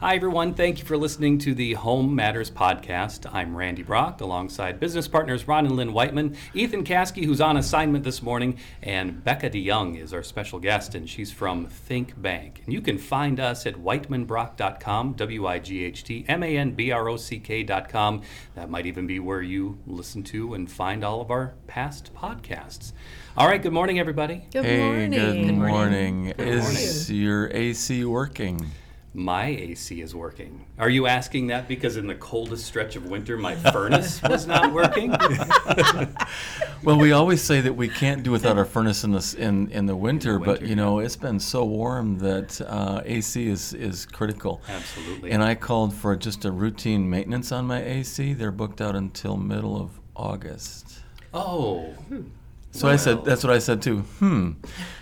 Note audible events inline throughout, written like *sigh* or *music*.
Hi, everyone. Thank you for listening to the Home Matters podcast. I'm Randy Brock, alongside business partners Ron and Lynn Wightman, Ethan Caskey, who's on assignment this morning, and Bekah DeYoung is our special guest, and she's from Think Bank. And you can find us at wightmanbrock.com, W I G H T M A N B R O C K.com. That might even be where you listen to and find all of our past podcasts. All right, good morning, everybody. Good hey, morning. good morning. Good Is your AC working? My AC is working. Are you asking that because in the coldest stretch of winter my *laughs* furnace was not working? *laughs* Well, we always say that we can't do without our furnace in the s- in, in the winter, but you know it's been so warm that uh, AC is is critical. Absolutely. And I called for just a routine maintenance on my AC. They're booked out until middle of August. oh, So I said, that's what I said too. Hmm.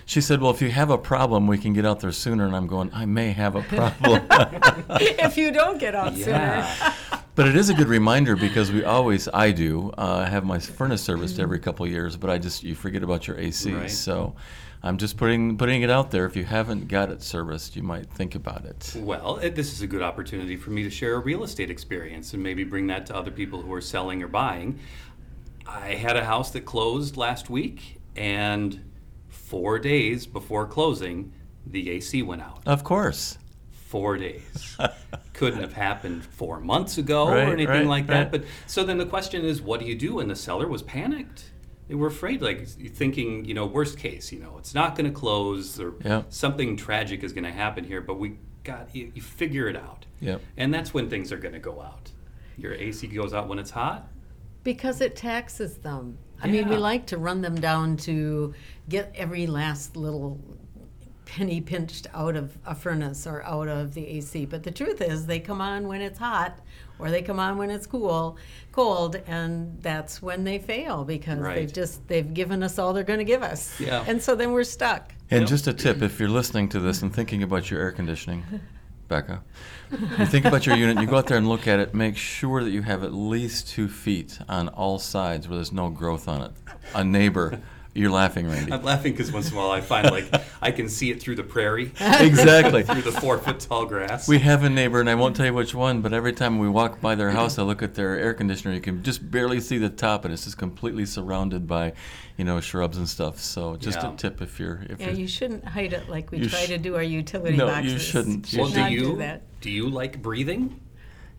She said, well, if you have a problem, we can get out there sooner. And I'm going, I may have a problem. *laughs* if you don't get out sooner. yeah. But it is a good reminder because we always, I do, uh, have my furnace serviced every couple of years, but I just, you forget about your AC. Right. So I'm just putting, putting it out there. If you haven't got it serviced, you might think about it. Well, it, this is a good opportunity for me to share a real estate experience and maybe bring that to other people who are selling or buying. I had a house that closed last week, and four days before closing, the AC went out. Of course. four days. *laughs* Couldn't have happened four months ago Right, or anything right, like that. right. But so then the question is, what do you do? And the seller was panicked. They were afraid, like thinking, you know, worst case, you know, it's not going to close or Yeah. something tragic is going to happen here. But we got you, you figure it out, Yep. and that's when things are going to go out. Your AC goes out when it's hot. Because it taxes them. I mean, we Yeah. like to run them down to get every last little penny pinched out of a furnace or out of the AC. But the truth is, they come on when it's hot or they come on when it's cool, cold, and that's when they fail because Right. they've just they've given us all they're going to give us. Yeah. And so then we're stuck. And Yep. just a tip if you're listening to this and thinking about your air conditioning, *laughs* Bekah, you think about your unit, you go out there and look at it, make sure that you have at least two feet on all sides where there's no growth on it. A neighbor, you're laughing, Randy. I'm laughing because once in a while I find like I can see it through the prairie, exactly. *laughs* through the four foot tall grass. We have a neighbor, and I won't tell you which one, but every time we walk by their house, I look at their air conditioner. You can just barely see the top, and it's just completely surrounded by, you know, shrubs and stuff. So just Yeah. a tip if you're if Yeah, you're, you shouldn't hide it like we try sh- to do our utility No, boxes. you shouldn't. Should well, do you do that. do you like breathing?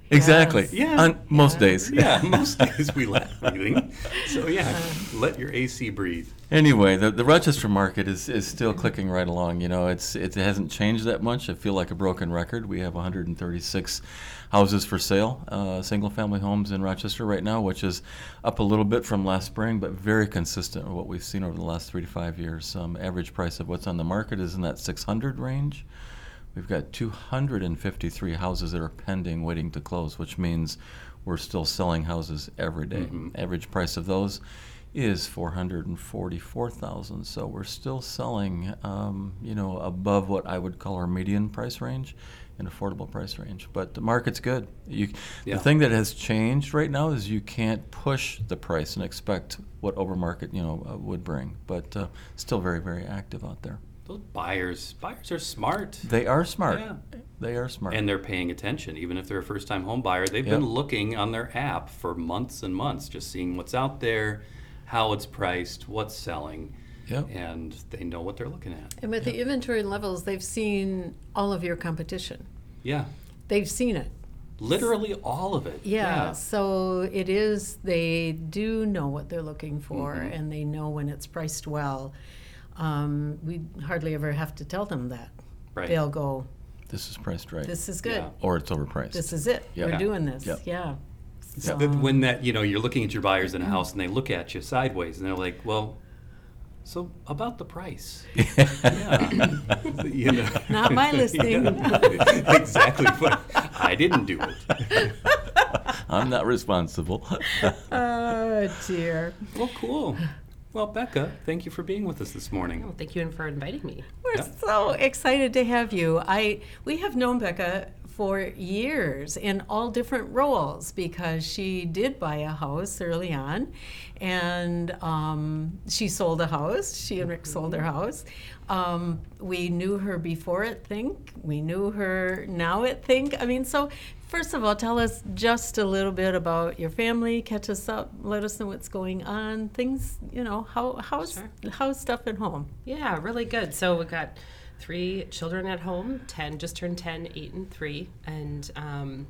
exactly Yes. Yeah. on most Yeah. days. Yeah, most days we like breathing. So yeah, uh. let your AC breathe. Anyway, the, the Rochester market is, is still clicking right along. You know, it's it hasn't changed that much. I feel like a broken record. We have 136 houses for sale, uh, single family homes in Rochester right now, which is up a little bit from last spring, but very consistent with what we've seen over the last three to five years. Um, average price of what's on the market is in that 600 range. We've got 253 houses that are pending, waiting to close, which means we're still selling houses every day. Average price of those is 444,000. So we're still selling, um, you know, above what I would call our median price range, an affordable price range. But the market's good. You, Yeah. The thing that has changed right now is you can't push the price and expect what overmarket, you know, uh, would bring. But uh, still very, very active out there. Those buyers, buyers are smart. They are smart. Yeah. They are smart. And they're paying attention, even if they're a first-time home buyer. They've Yep. been looking on their app for months and months, just seeing what's out there, how it's priced, what's selling, Yep. and they know what they're looking at. And with the inventory levels, they've seen all of your competition. Yeah, They've seen it. literally all of it. Yeah, so it is, they do know what they're looking for Mm-hmm. and they know when it's priced well. Um, we hardly ever have to tell them that. Right. They'll go, this is priced right. this is good. Yeah. or it's overpriced. This is it. Yeah. We're doing this. Yep. Yeah. So that oh. when that you know you're looking at your buyers in a house and they look at you sideways and they're like, well, so about the price. *laughs* yeah, you know. *laughs* Not my listing. Yeah, *laughs* exactly. But I didn't do it. I'm not responsible. Oh, dear. Well, cool. Well, Bekah, thank you for being with us this morning. Well, thank you for inviting me. We're Yeah. so excited to have you. I we have known Bekah for years in all different roles because she did buy a house early on and um, she sold a house. She and Rick sold their house. Um, we knew her before at Think. We knew her now at Think. I mean, so first of all, tell us just a little bit about your family. Catch us up. Let us know what's going on. Things, you know, how how's Sure. how's stuff at home? Yeah, really good. So we've got three children at home 10, just turned 10, 8, and 3. And um,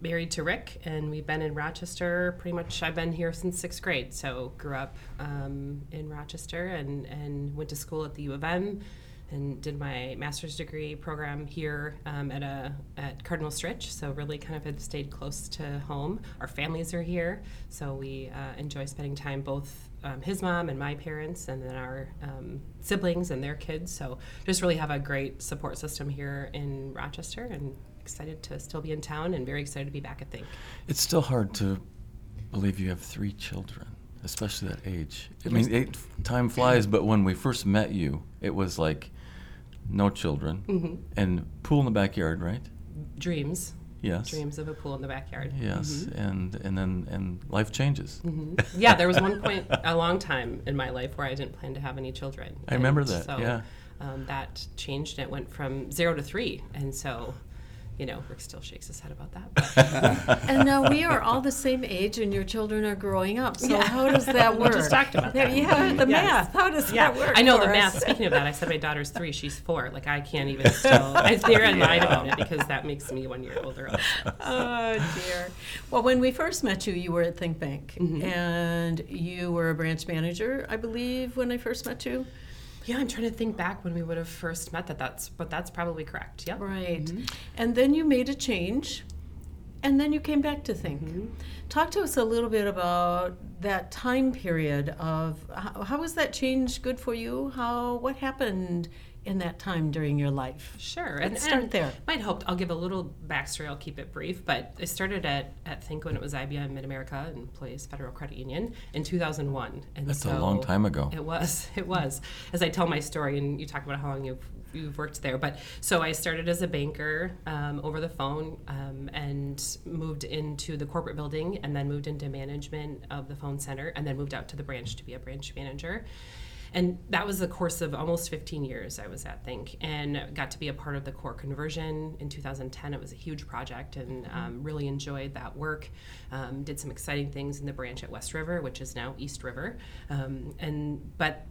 married to Rick, and we've been in Rochester pretty much. I've been here since sixth grade. So grew up um, in Rochester and, and went to school at the U of M. And did my master's degree program here um, at a at Cardinal Stritch, so really kind of have stayed close to home. Our families are here, so we uh, enjoy spending time both um, his mom and my parents, and then our um, siblings and their kids. So just really have a great support system here in Rochester, and excited to still be in town, and very excited to be back at Think. It's still hard to believe you have three children, especially that age. I mean, it, time flies, but when we first met you, it was like no children Mm-hmm. and pool in the backyard, right? Dreams, Yes. dreams of a pool in the backyard. Yes, and and then and life changes. Mhm. yeah, there was one point a long time in my life where I didn't plan to have any children. I remember that, So, yeah. um, that changed. It went from zero to three, and so, you know, Rick still shakes his head about that. *laughs* And now we are all the same age, and your children are growing up. So Yeah. how does that *laughs* work? We work? just talked about There- that. Yeah, the Yes. math. How does yeah, that work? I know the for math. Speaking of that, I said my daughter's three; she's four. Like I can't even still. I there and lied about it because that makes me one year older. Also. Oh dear. Well, when we first met you, you were at Think Bank, Mhm. and you were a branch manager, I believe, when I first met you. Yeah, I'm trying to think back when we would have first met. That that's, but that's probably correct. Yep. Right. Mm-hmm. And then you made a change, and then you came back to Think. Mm-hmm. Talk to us a little bit about that time period of how, how was that change good for you? How what happened in that time during your life? Sure. Let's start there. Might hope I'll give a little backstory. I'll keep it brief. But I started at, at Think when it was IBM Mid America Employees Federal Credit Union in 2001. And That's a long time ago. It was. *laughs* It was. As I tell my story, and you talk about how long you've you've worked there. But so I started as a banker um, over the phone um, and moved into the corporate building, and then moved into management of the phone center, and then moved out to the branch to be a branch manager. And that was the course of almost 15 years I was at Think and got to be a part of the core conversion in 2010. It was a huge project and um, really enjoyed that work. Um, did some exciting things in the branch at West River, which is now East River. Um, and but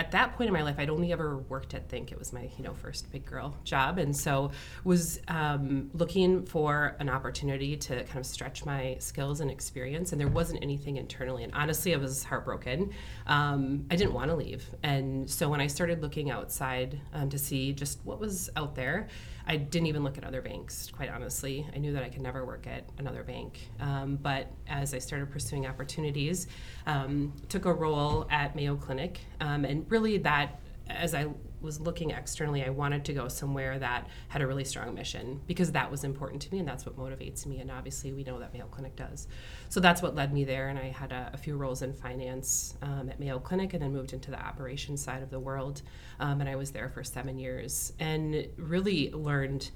at that point in my life, I'd only ever worked at Think. It was my you know first big girl job, and so was um, looking for an opportunity to kind of stretch my skills and experience. And there wasn't anything internally, and honestly, I was heartbroken. Um, I didn't want to leave, and so when I started looking outside um, to see just what was out there. I didn't even look at other banks, quite honestly. I knew that I could never work at another bank. Um, but as I started pursuing opportunities, um, took a role at Mayo Clinic, um, and really that, as I was looking externally, I wanted to go somewhere that had a really strong mission because that was important to me and that's what motivates me. And obviously, we know that Mayo Clinic does. So that's what led me there. And I had a, a few roles in finance um, at Mayo Clinic and then moved into the operations side of the world. Um, and I was there for seven years and really learned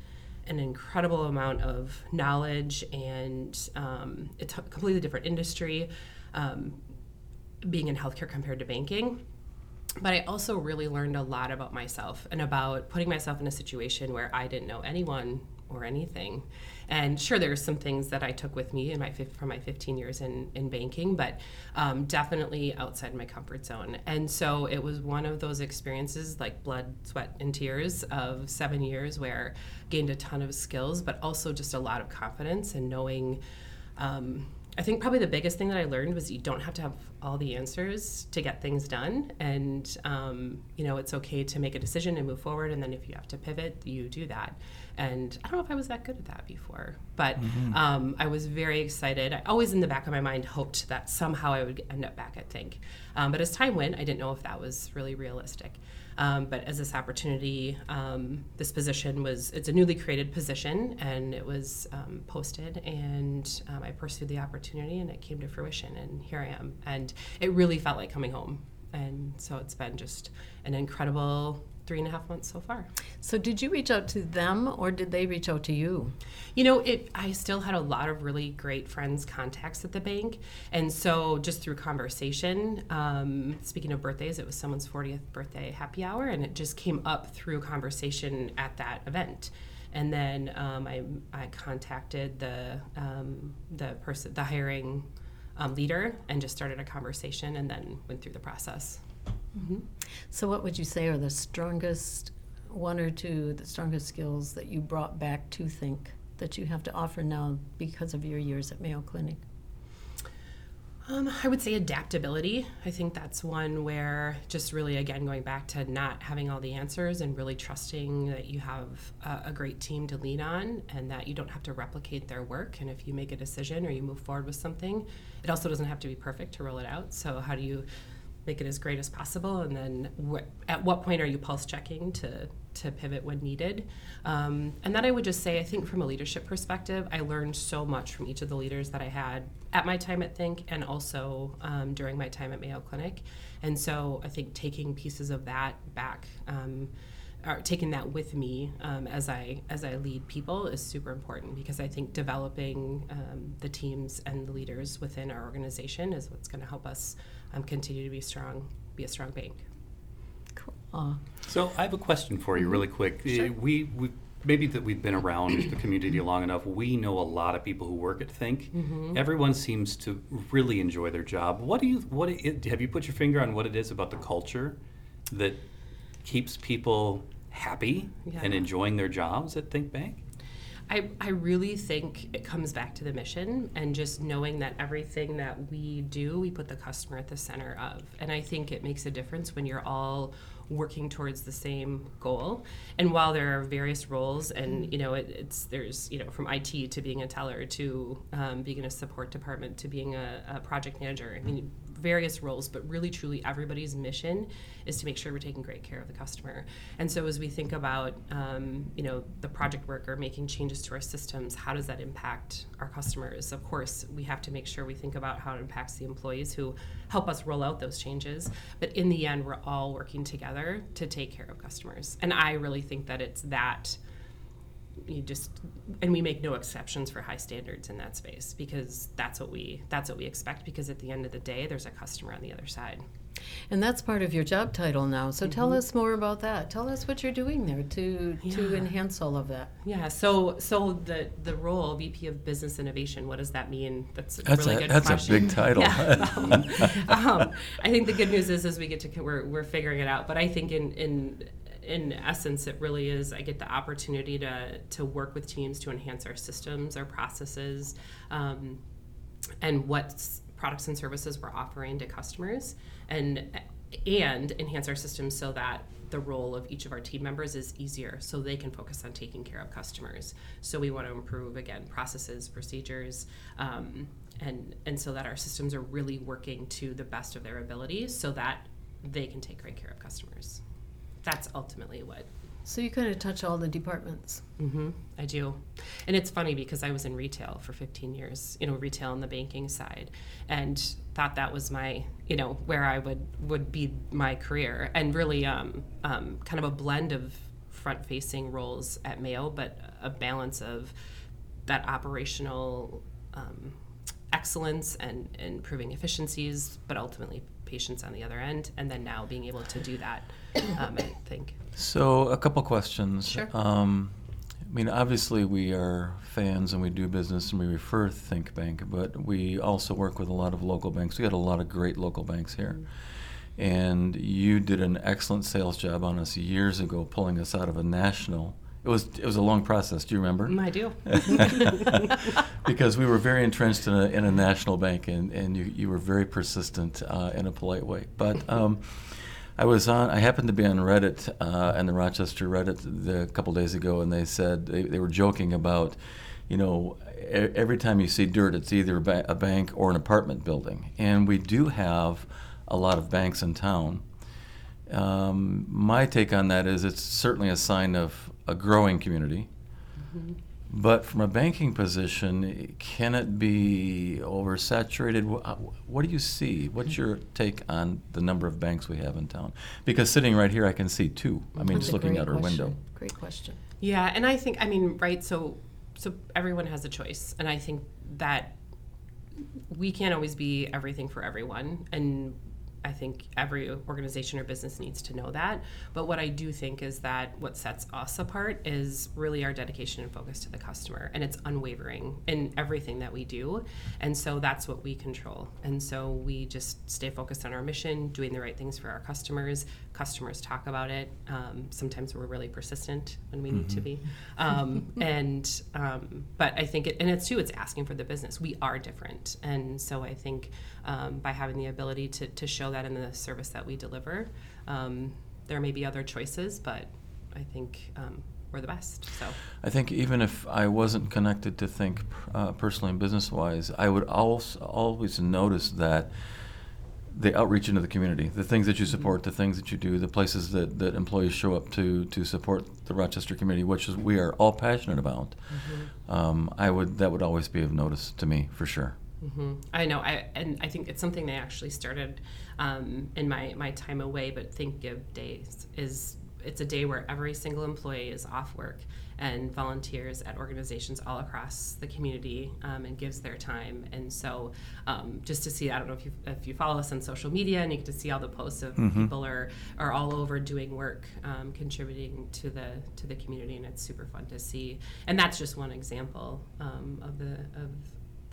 an incredible amount of knowledge and um, it's a completely different industry. Um, being in healthcare compared to banking but I also really learned a lot about myself and about putting myself in a situation where I didn't know anyone or anything. And sure, there's some things that I took with me in my from my 15 years in, in banking, but um, definitely outside my comfort zone. And so it was one of those experiences, like blood, sweat, and tears, of seven years where gained a ton of skills, but also just a lot of confidence and knowing. Um, I think probably the biggest thing that I learned was you don't have to have all the answers to get things done, and um, you know it's okay to make a decision and move forward. And then if you have to pivot, you do that. And I don't know if I was that good at that before, but um, I was very excited. I always, in the back of my mind, hoped that somehow I would end up back at Think. Um, but as time went, I didn't know if that was really realistic. Um, but as this opportunity, um, this position was, it's a newly created position and it was um, posted and um, I pursued the opportunity and it came to fruition and here I am. And it really felt like coming home. And so it's been just an incredible three and a half months so far. So, did you reach out to them or did they reach out to you? You know, it. I still had a lot of really great friends, contacts at the bank, and so just through conversation. Um, speaking of birthdays, it was someone's 40th birthday happy hour, and it just came up through conversation at that event. And then um, I, I contacted the um, the person, the hiring um, leader, and just started a conversation, and then went through the process. So, what would you say are the strongest one or two, the strongest skills that you brought back to Think that you have to offer now because of your years at Mayo Clinic? Um, I would say adaptability. I think that's one where just really, again, going back to not having all the answers and really trusting that you have a, a great team to lean on and that you don't have to replicate their work. And if you make a decision or you move forward with something, it also doesn't have to be perfect to roll it out. So, how do you make it as great as possible? And then, wh- at what point are you pulse checking to to pivot when needed. Um, and then I would just say, I think from a leadership perspective, I learned so much from each of the leaders that I had at my time at Think and also um, during my time at Mayo Clinic. And so I think taking pieces of that back. Um, or taking that with me um, as I as I lead people is super important because I think developing um, the teams and the leaders within our organization is what's going to help us um, continue to be strong, be a strong bank. Cool. So I have a question for you, really quick. Sure. Uh, We, we maybe that we've been around the community long enough. We know a lot of people who work at Think. Everyone seems to really enjoy their job. What do you? What it, have you put your finger on? What it is about the culture that keeps people happy and enjoying their jobs at Think Bank? I, I really think it comes back to the mission and just knowing that everything that we do, we put the customer at the center of. And I think it makes a difference when you're all working towards the same goal. And while there are various roles, and you know, it, it's there's you know from IT to being a teller to um, being in a support department to being a, a project manager. I mean, various roles, but really truly everybody's mission is to make sure we're taking great care of the customer. And so as we think about um, you know the project worker making changes to our systems, how does that impact our customers? Of course, we have to make sure we think about how it impacts the employees who help us roll out those changes. But in the end, we're all working together to take care of customers. And I really think that it's that you just and we make no exceptions for high standards in that space because that's what we that's what we expect because at the end of the day there's a customer on the other side And that's part of your job title now. So tell us more about that. Tell us what you're doing there to to enhance all of that. yeah so so the the role vp of business innovation what does that mean that's a That's really a- good that's a big title. yeah. *laughs* um, um, i think the good news is as we get to we're, we're figuring it out but i think in in in essence it really is i get the opportunity to to work with teams to enhance our systems our processes um, and what products and services we're offering to customers and and enhance our systems so that the role of each of our team members is easier so they can focus on taking care of customers. So we want to improve again processes procedures um, and and so that our systems are really working to the best of their abilities so that they can take great care of customers that's ultimately what So you kind of touch all the departments. hmm I do. And it's funny because I was in retail for 15 years, you know, retail on the banking side, and thought that was my, you know, where I would, would be my career. And really um, um, kind of a blend of front facing roles at Mayo, but a balance of that operational um, excellence and, and improving efficiencies, but ultimately patience on the other end. And then now being able to do that, um, I think. So, a couple questions. Sure. Um, I mean, obviously, we are fans and we do business and we refer Think Bank, but we also work with a lot of local banks. We got a lot of great local banks here. And you did an excellent sales job on us years ago, pulling us out of a national. It was it was a long process. Do you remember? I do. *laughs* *laughs* because we were very entrenched in a, in a national bank, and, and you, you were very persistent uh, in a polite way. But um, I was on. I happened to be on Reddit uh, and the Rochester Reddit the, a couple days ago, and they said they, they were joking about, you know, every time you see dirt, it's either a, a bank or an apartment building, and we do have a lot of banks in town. Um, my take on that is it's certainly a sign of a growing community. Mm-hmm. But from a banking position, can it be oversaturated? What do you see? What's your take on the number of banks we have in town? Because sitting right here, I can see two. I mean, That's just looking great out our question. window. Great question. Yeah, and I think I mean right. So so everyone has a choice, and I think that we can't always be everything for everyone, and I think every organization or business needs to know that. But what I do think is that what sets us apart is really our dedication and focus to the customer, and it's unwavering in everything that we do. And so that's what we control. And so we just stay focused on our mission, doing the right things for our customers. Customers talk about it. Um, sometimes we're really persistent when we need to be. Um, and um, but I think it, and it's too. It's asking for the business. We are different, and so I think um, by having the ability to, to show that in the service that we deliver, um, there may be other choices, but I think um, we're the best. So I think even if I wasn't connected to think uh, personally and business wise, I would also always notice that the outreach into the community, the things that you support, the things that you do, the places that, that employees show up to to support the Rochester community, which is we are all passionate about. Um, I would that would always be of notice to me for sure. hmm I know, I and I think it's something they actually started um, in my my time away. But Think Give Days is it's a day where every single employee is off work and volunteers at organizations all across the community um, and gives their time. And so, um, just to see, I don't know if you if you follow us on social media and you get to see all the posts of people are are all over doing work, um, contributing to the to the community, and it's super fun to see. And that's just one example um, of the of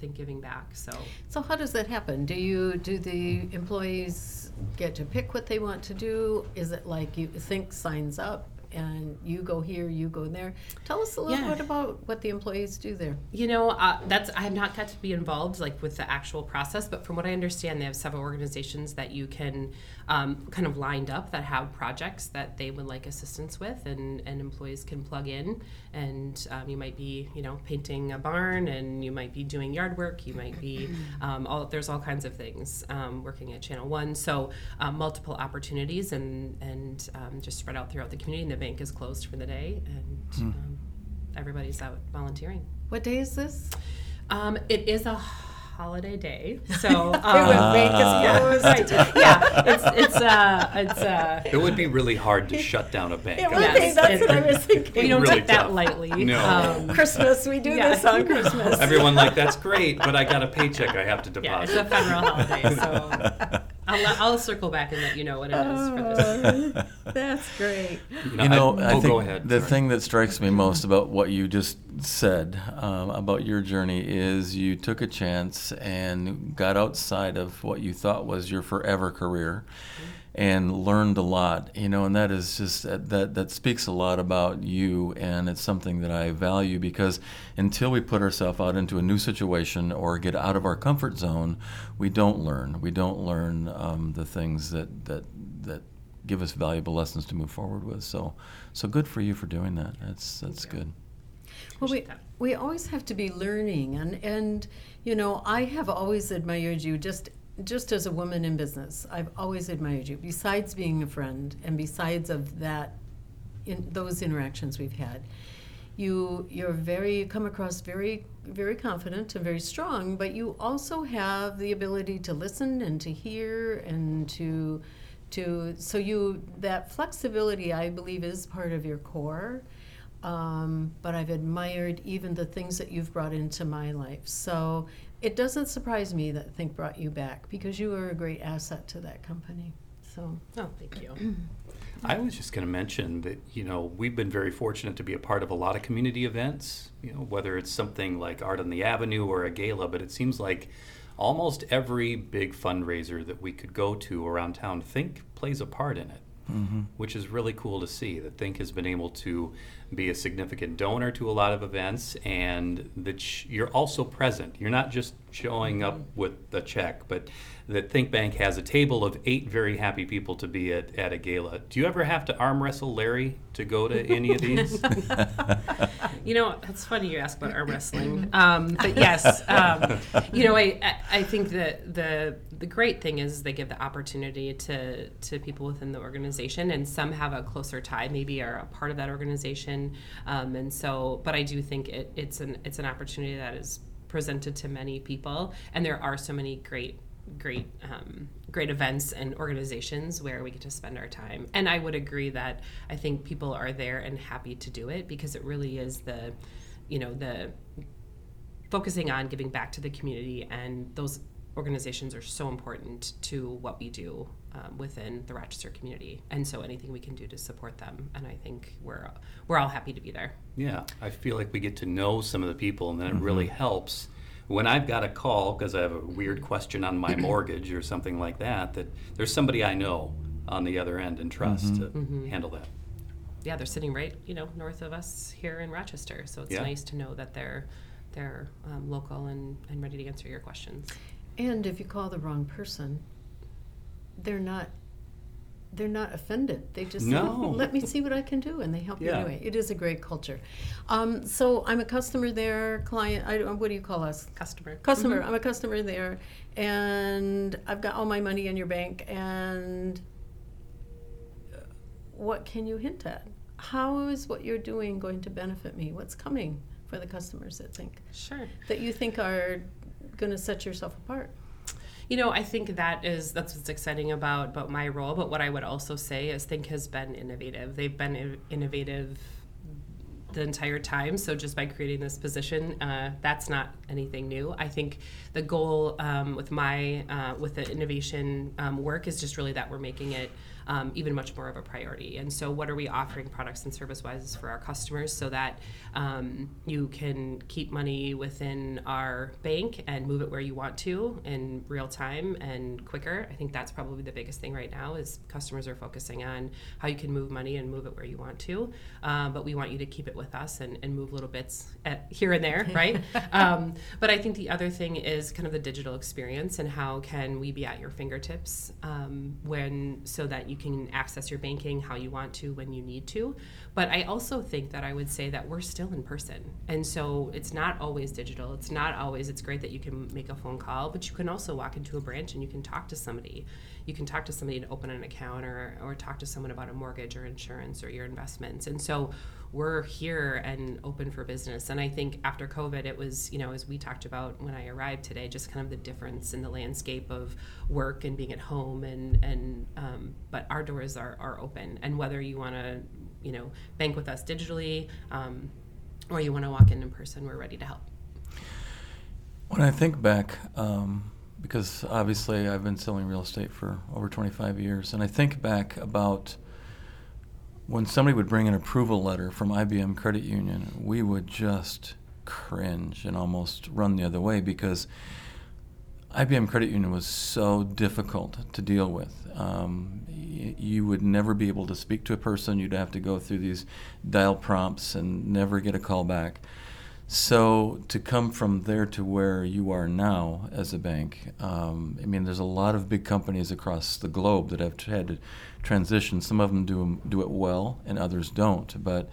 think giving back. So So how does that happen? Do you do the employees get to pick what they want to do? Is it like you think signs up and you go here, you go there? Tell us a little Yeah. bit about what the employees do there. You know, uh, that's I have not got to be involved like with the actual process, but from what I understand, they have several organizations that you can um, kind of lined up that have projects that they would like assistance with, and, and employees can plug in. And um, you might be, you know, painting a barn, and you might be doing yard work. You might be um, all there's all kinds of things um, working at Channel One. So um, multiple opportunities, and and um, just spread out throughout the community. And the bank is closed for the day, and um, everybody's out volunteering. What day is this? Um, it is a holiday day, *laughs* so It um, would make us yeah, close. right. yeah, it's it's uh, it's uh, It would be really hard to shut down a bank. It would mean, be, that's it- what I was thinking. we don't really take that lightly. No. Um, Christmas, we do Yeah. this on Christmas. Everyone like that's great, but I got a paycheck I have to yeah, it's deposit. a federal holiday, so *laughs* I'll, I'll circle back and let you know what it is for this. Uh, that's great. You know, I, I, oh, think go ahead. the Sorry. thing that strikes me most about what you just said um, about your journey is you took a chance and got outside of what you thought was your forever career and learned a lot you know and that is just that that, that speaks a lot about you and it's something that i value because until we put ourselves out into a new situation or get out of our comfort zone we don't learn. We don't learn um, the things that that that give us valuable lessons to move forward with. So so good for you for doing that. That's that's good. Well, we, we always have to be learning, and, and you know, I have always admired you just just as a woman in business. I've always admired you. Besides being a friend, and besides of that, in those interactions we've had, you you're very come across very very confident and very strong. But you also have the ability to listen and to hear and to to so you that flexibility I believe is part of your core um, but I've admired even the things that you've brought into my life. So it doesn't surprise me that Think brought you back because you were a great asset to that company. So Oh, thank you. *clears throat* I was just going to mention that you know we've been very fortunate to be a part of a lot of community events. You know whether it's something like Art on the Avenue or a gala, but it seems like almost every big fundraiser that we could go to around town, Think plays a part in it. Mm-hmm. Which is really cool to see that Think has been able to be a significant donor to a lot of events, and that sh- you're also present. You're not just showing up with a check, but that Think Bank has a table of eight very happy people to be at, at a gala. Do you ever have to arm wrestle Larry to go to any of these? *laughs* *laughs* You know, it's funny you ask about arm wrestling, um, but yes, um, *laughs* you know, I, I- I think that the the great thing is they give the opportunity to to people within the organization, and some have a closer tie, maybe are a part of that organization, um, and so. But I do think it, it's an it's an opportunity that is presented to many people, and there are so many great great um, great events and organizations where we get to spend our time and i would agree that i think people are there and happy to do it because it really is the you know the focusing on giving back to the community and those organizations are so important to what we do um, within the rochester community and so anything we can do to support them and i think we're we're all happy to be there Yeah, I feel like we get to know some of the people, and then it really helps when I've got a call because I have a weird question on my *clears throat* mortgage or something like that. That there's somebody I know on the other end and trust to handle that. yeah they're sitting right you know north of us here in rochester so it's Yeah. nice to know that they're they're um, local and, and ready to answer your questions And if you call the wrong person, they're not they're not offended. They just No. say, *laughs* let me see what I can do, and they help Yeah. you anyway. It is a great culture. Um, so I'm a customer there, client. I what do you call us? customer Customer. I'm a customer there, and I've got all my money in your bank. And uh, what can you hint at? How is what you're doing going to benefit me? What's coming for the customers that think sure that you think are going to set yourself apart? You know, I think that is that's what's exciting about about my role. But what I would also say is Think has been innovative. They've been innovative the entire time. So just by creating this position, uh, that's not anything new. I think the goal um, with my uh, with the innovation um, work is just really that we're making it um, even much more of a priority. And so, what are we offering products and service wise for our customers so that um, you can keep money within our bank and move it where you want to in real time and quicker? I think that's probably the biggest thing right now is customers are focusing on how you can move money and move it where you want to. Um, but we want you to keep it with us and, and move little bits at, here and there, right? *laughs* um, but I think the other thing is kind of the digital experience and how can we be at your fingertips um, when so that you can access your banking how you want to when you need to. But I also think that I would say that we're still in person, and so it's not always digital. It's not always. It's great that you can make a phone call, but you can also walk into a branch and you can talk to somebody. You can talk to somebody to open an account or or talk to someone about a mortgage or insurance or your investments, and so we're here and open for business. And I think after COVID, it was, you know, as we talked about when I arrived today, just kind of the difference in the landscape of work and being at home. And, and um, but our doors are, are open. And whether you want to, you know, bank with us digitally um, or you want to walk in in person, we're ready to help. When I think back, um, because obviously I've been selling real estate for over 25 years, and I think back about when somebody would bring an approval letter from IBM Credit Union, we would just cringe and almost run the other way because IBM Credit Union was so difficult to deal with. Um, y- you would never be able to speak to a person. You'd have to go through these dial prompts and never get a call back. So to come from there to where you are now as a bank, um, I mean, there's a lot of big companies across the globe that have had to transition. Some of them do do it well, and others don't. But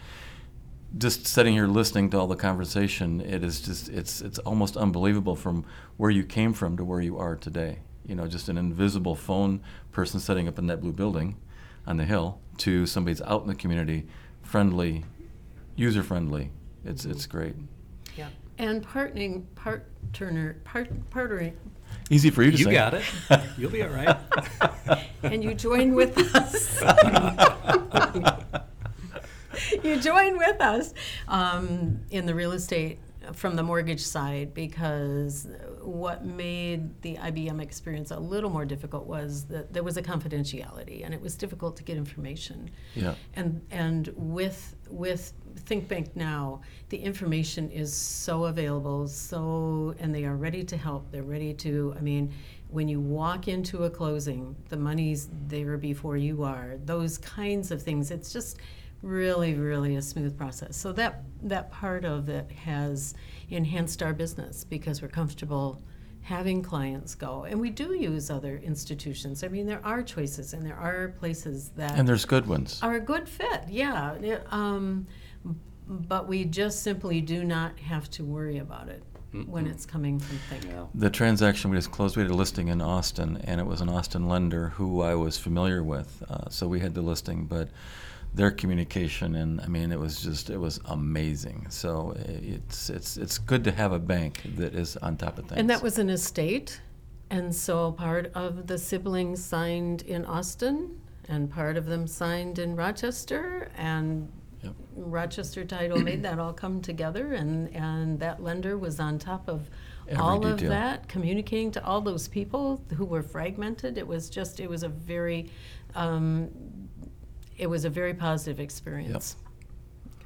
just sitting here listening to all the conversation, it is just it's it's almost unbelievable from where you came from to where you are today. You know, just an invisible phone person setting up in that blue building on the hill to somebody's out in the community, friendly, user friendly. It's it's great. Yeah. And partnering, part turner, part partnering, Easy for you to say. You say. got it. *laughs* You'll be all right. and you join with us. *laughs* you join with us um, in the real estate from the mortgage side because what made the IBM experience a little more difficult was that there was a confidentiality and it was difficult to get information. Yeah. And and with with ThinkBank now, the information is so available, so and they are ready to help. They're ready to. I mean, when you walk into a closing, the money's there before you are. Those kinds of things. It's just really, really a smooth process. So that that part of it has enhanced our business because we're comfortable having clients go. And we do use other institutions. I mean, there are choices and there are places that And there's good ones. are a good fit. Yeah. Yeah, Um, but we just simply do not have to worry about it when it's coming from Think. Yeah. The transaction we just closed, we had a listing in Austin, and it was an Austin lender who I was familiar with. Uh, so we had the listing, but their communication and I mean it was just it was amazing. So uh, it's it's it's good to have a bank that is on top of things. And that was an estate. And so part of the siblings signed in Austin and part of them signed in Rochester. And Yep. Rochester Title made that all come together. And, and that lender was on top of Every all of that, communicating to all those people who were fragmented. It was just, it was a very, um, it was a very positive experience.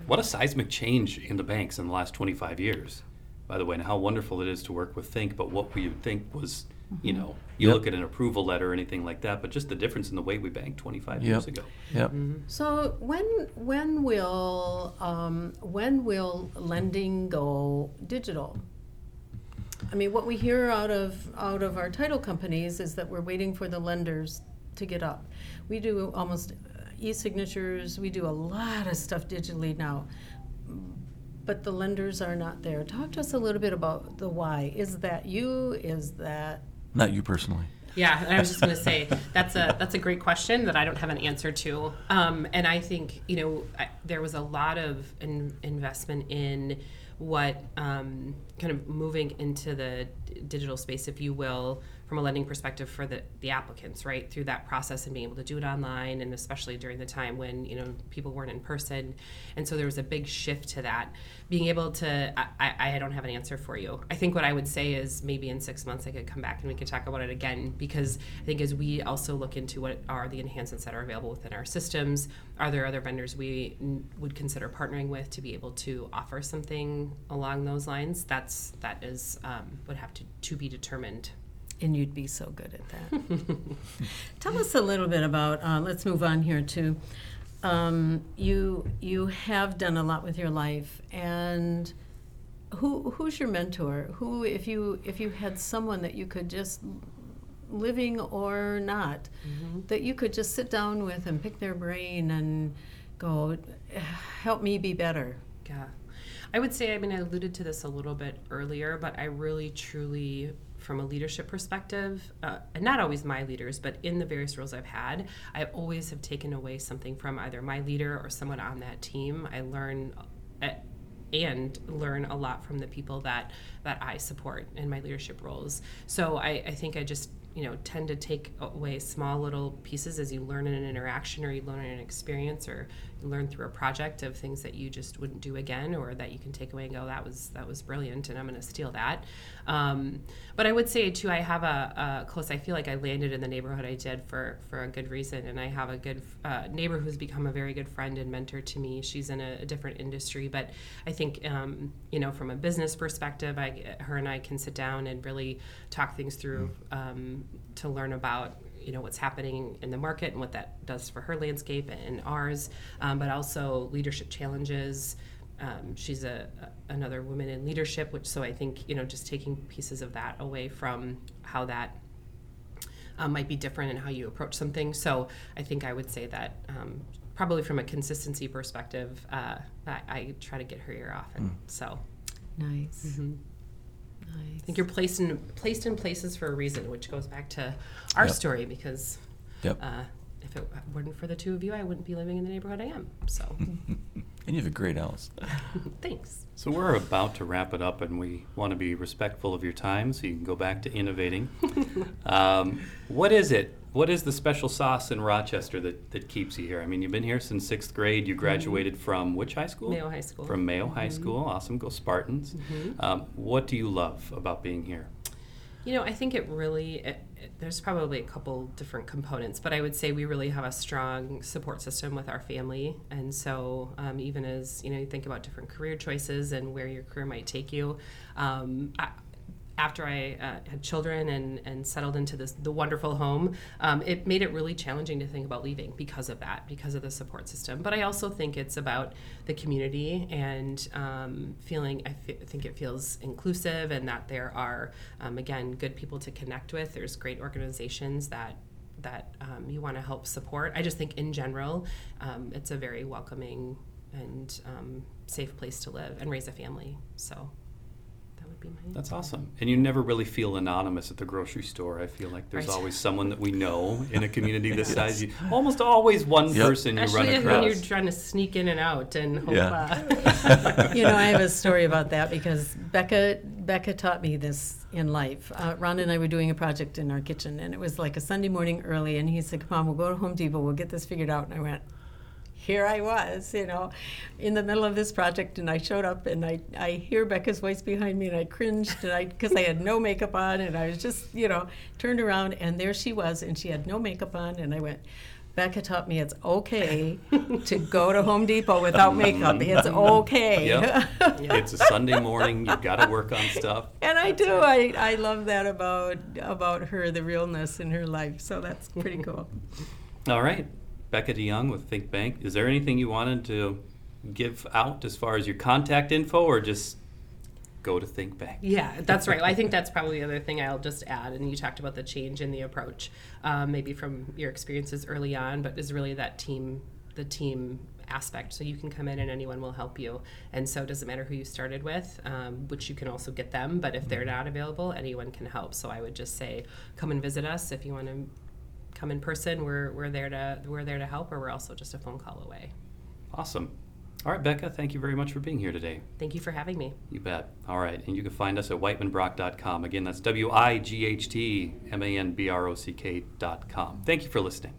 What a seismic change in the banks in the last 25 years, by the way, and how wonderful it is to work with Think. But what we would think was, you know, you Yep. look at an approval letter or anything like that, but just the difference in the way we banked 25 years Yep. ago. Yep. So when when will um, when will lending go digital? I mean, what we hear out of out of our title companies is that we're waiting for the lenders to get up. We do almost e-signatures. We do a lot of stuff digitally now, but the lenders are not there. Talk to us a little bit about the why. Is that you? Is that Not you personally. Yeah, I was just going to say *laughs* that's a that's a great question that I don't have an answer to. Um, and I think you know I, there was a lot of in, investment in what um, kind of moving into the d- digital space, if you will, from a lending perspective for the, the applicants, right? Through that process and being able to do it online, and especially during the time when you know people weren't in person, and so there was a big shift to that. Being able to, I, I don't have an answer for you. I think what I would say is maybe in six months I could come back and we could talk about it again because I think as we also look into what are the enhancements that are available within our systems, are there other vendors we would consider partnering with to be able to offer something along those lines? That's that is um, would have to to be determined. And you'd be so good at that. *laughs* Tell us a little bit about. Uh, let's move on here to. Um, you you have done a lot with your life, and who who's your mentor? Who, if you if you had someone that you could just living or not, that you could just sit down with and pick their brain and go, help me be better. Yeah. I would say, I mean, I alluded to this a little bit earlier, but I really truly, from a leadership perspective, uh, and not always my leaders, but in the various roles I've had, I always have taken away something from either my leader or someone on that team. I learn. And learn a lot from the people that that I support in my leadership roles. So I, I think I just you know tend to take away small little pieces as you learn in an interaction or you learn in an experience or you learn through a project of things that you just wouldn't do again or that you can take away and go that was that was brilliant and I'm going to steal that. Um, but I would say too I have a, a close I feel like I landed in the neighborhood I did for for a good reason and I have a good uh, neighbor who's become a very good friend and mentor to me. She's in a, a different industry, but I think um, you know from a business perspective, I, her and I can sit down and really talk things through um, to learn about you know what's happening in the market and what that does for her landscape and ours, um, but also leadership challenges. Um, she's a, a another woman in leadership, which so I think you know just taking pieces of that away from how that um, might be different in how you approach something. So I think I would say that um, probably from a consistency perspective, uh, I, I try to get her ear off, and so Nice. mhm. Nice. I think you're placed in placed in places for a reason, which goes back to our Yep. story because Yep. uh, if it weren't for the two of you, I wouldn't be living in the neighborhood I am. So *laughs* And you have a great house. *laughs* thanks. So we're about to wrap it up, and we want to be respectful of your time, so you can go back to innovating. *laughs* um, what is it? What is the special sauce in Rochester that, that keeps you here? I mean, you've been here since sixth grade. You graduated from which high school? Mayo High School. From Mayo High School. Awesome. Go Spartans. Um, what do you love about being here? You know, I think it really, it, it, there's probably a couple different components, but I would say we really have a strong support system with our family. And so, um, even as, you know, you think about different career choices and where your career might take you, um, I, after I uh, had children and, and settled into this the wonderful home, um, it made it really challenging to think about leaving because of that, because of the support system. But I also think it's about the community and um, feeling. I think it feels inclusive and that there are um, again good people to connect with. There's great organizations that that um, you want to help support. I just think in general, um, it's a very welcoming and um, safe place to live and raise a family. So be my. That's awesome. And you never really feel anonymous at the grocery store. I feel like there's Right. always someone that we know in a community this *laughs* size. You, almost always one Yep. person you run Especially when you're trying to sneak in and out and hope. Yeah. Uh, *laughs* you know, I have a story about that because Bekah Bekah taught me this in life. Uh, Ron and I were doing a project in our kitchen, and it was like a Sunday morning early, and he said, "Come on, we'll go to Home Depot. We'll get this figured out." And I went. Here I was, you know, in the middle of this project, and I showed up, and I, I hear Bekah's voice behind me, and I cringed, and I because I had no makeup on, and I was just, you know, turned around, and there she was, and she had no makeup on, and I went, Bekah taught me it's okay to go to Home Depot without makeup. *laughs* It's okay. Yep. *laughs* It's a Sunday morning. You've got to work on stuff. and I do. I, I love that about about her, the realness in her life. So that's pretty cool. All right. Bekah DeYoung with Think Bank. Is there anything you wanted to give out as far as your contact info or just go to Think Bank? Yeah, that's right. I think that's probably the other thing I'll just add. And you talked about the change in the approach, um, maybe from your experiences early on, but is really that team, the team aspect. So you can come in and anyone will help you. And so it doesn't matter who you started with, um, which you can also get them. But if they're not available, anyone can help. So I would just say, come and visit us if you want to come in person. We're we're there to we're there to help, or we're also just a phone call away. Awesome. All right, Bekah, thank you very much for being here today. Thank you for having me. You bet. All right. And you can find us at wightmanbrock.com. Again, that's W I G H T M A N B R O C K.com. Thank you for listening.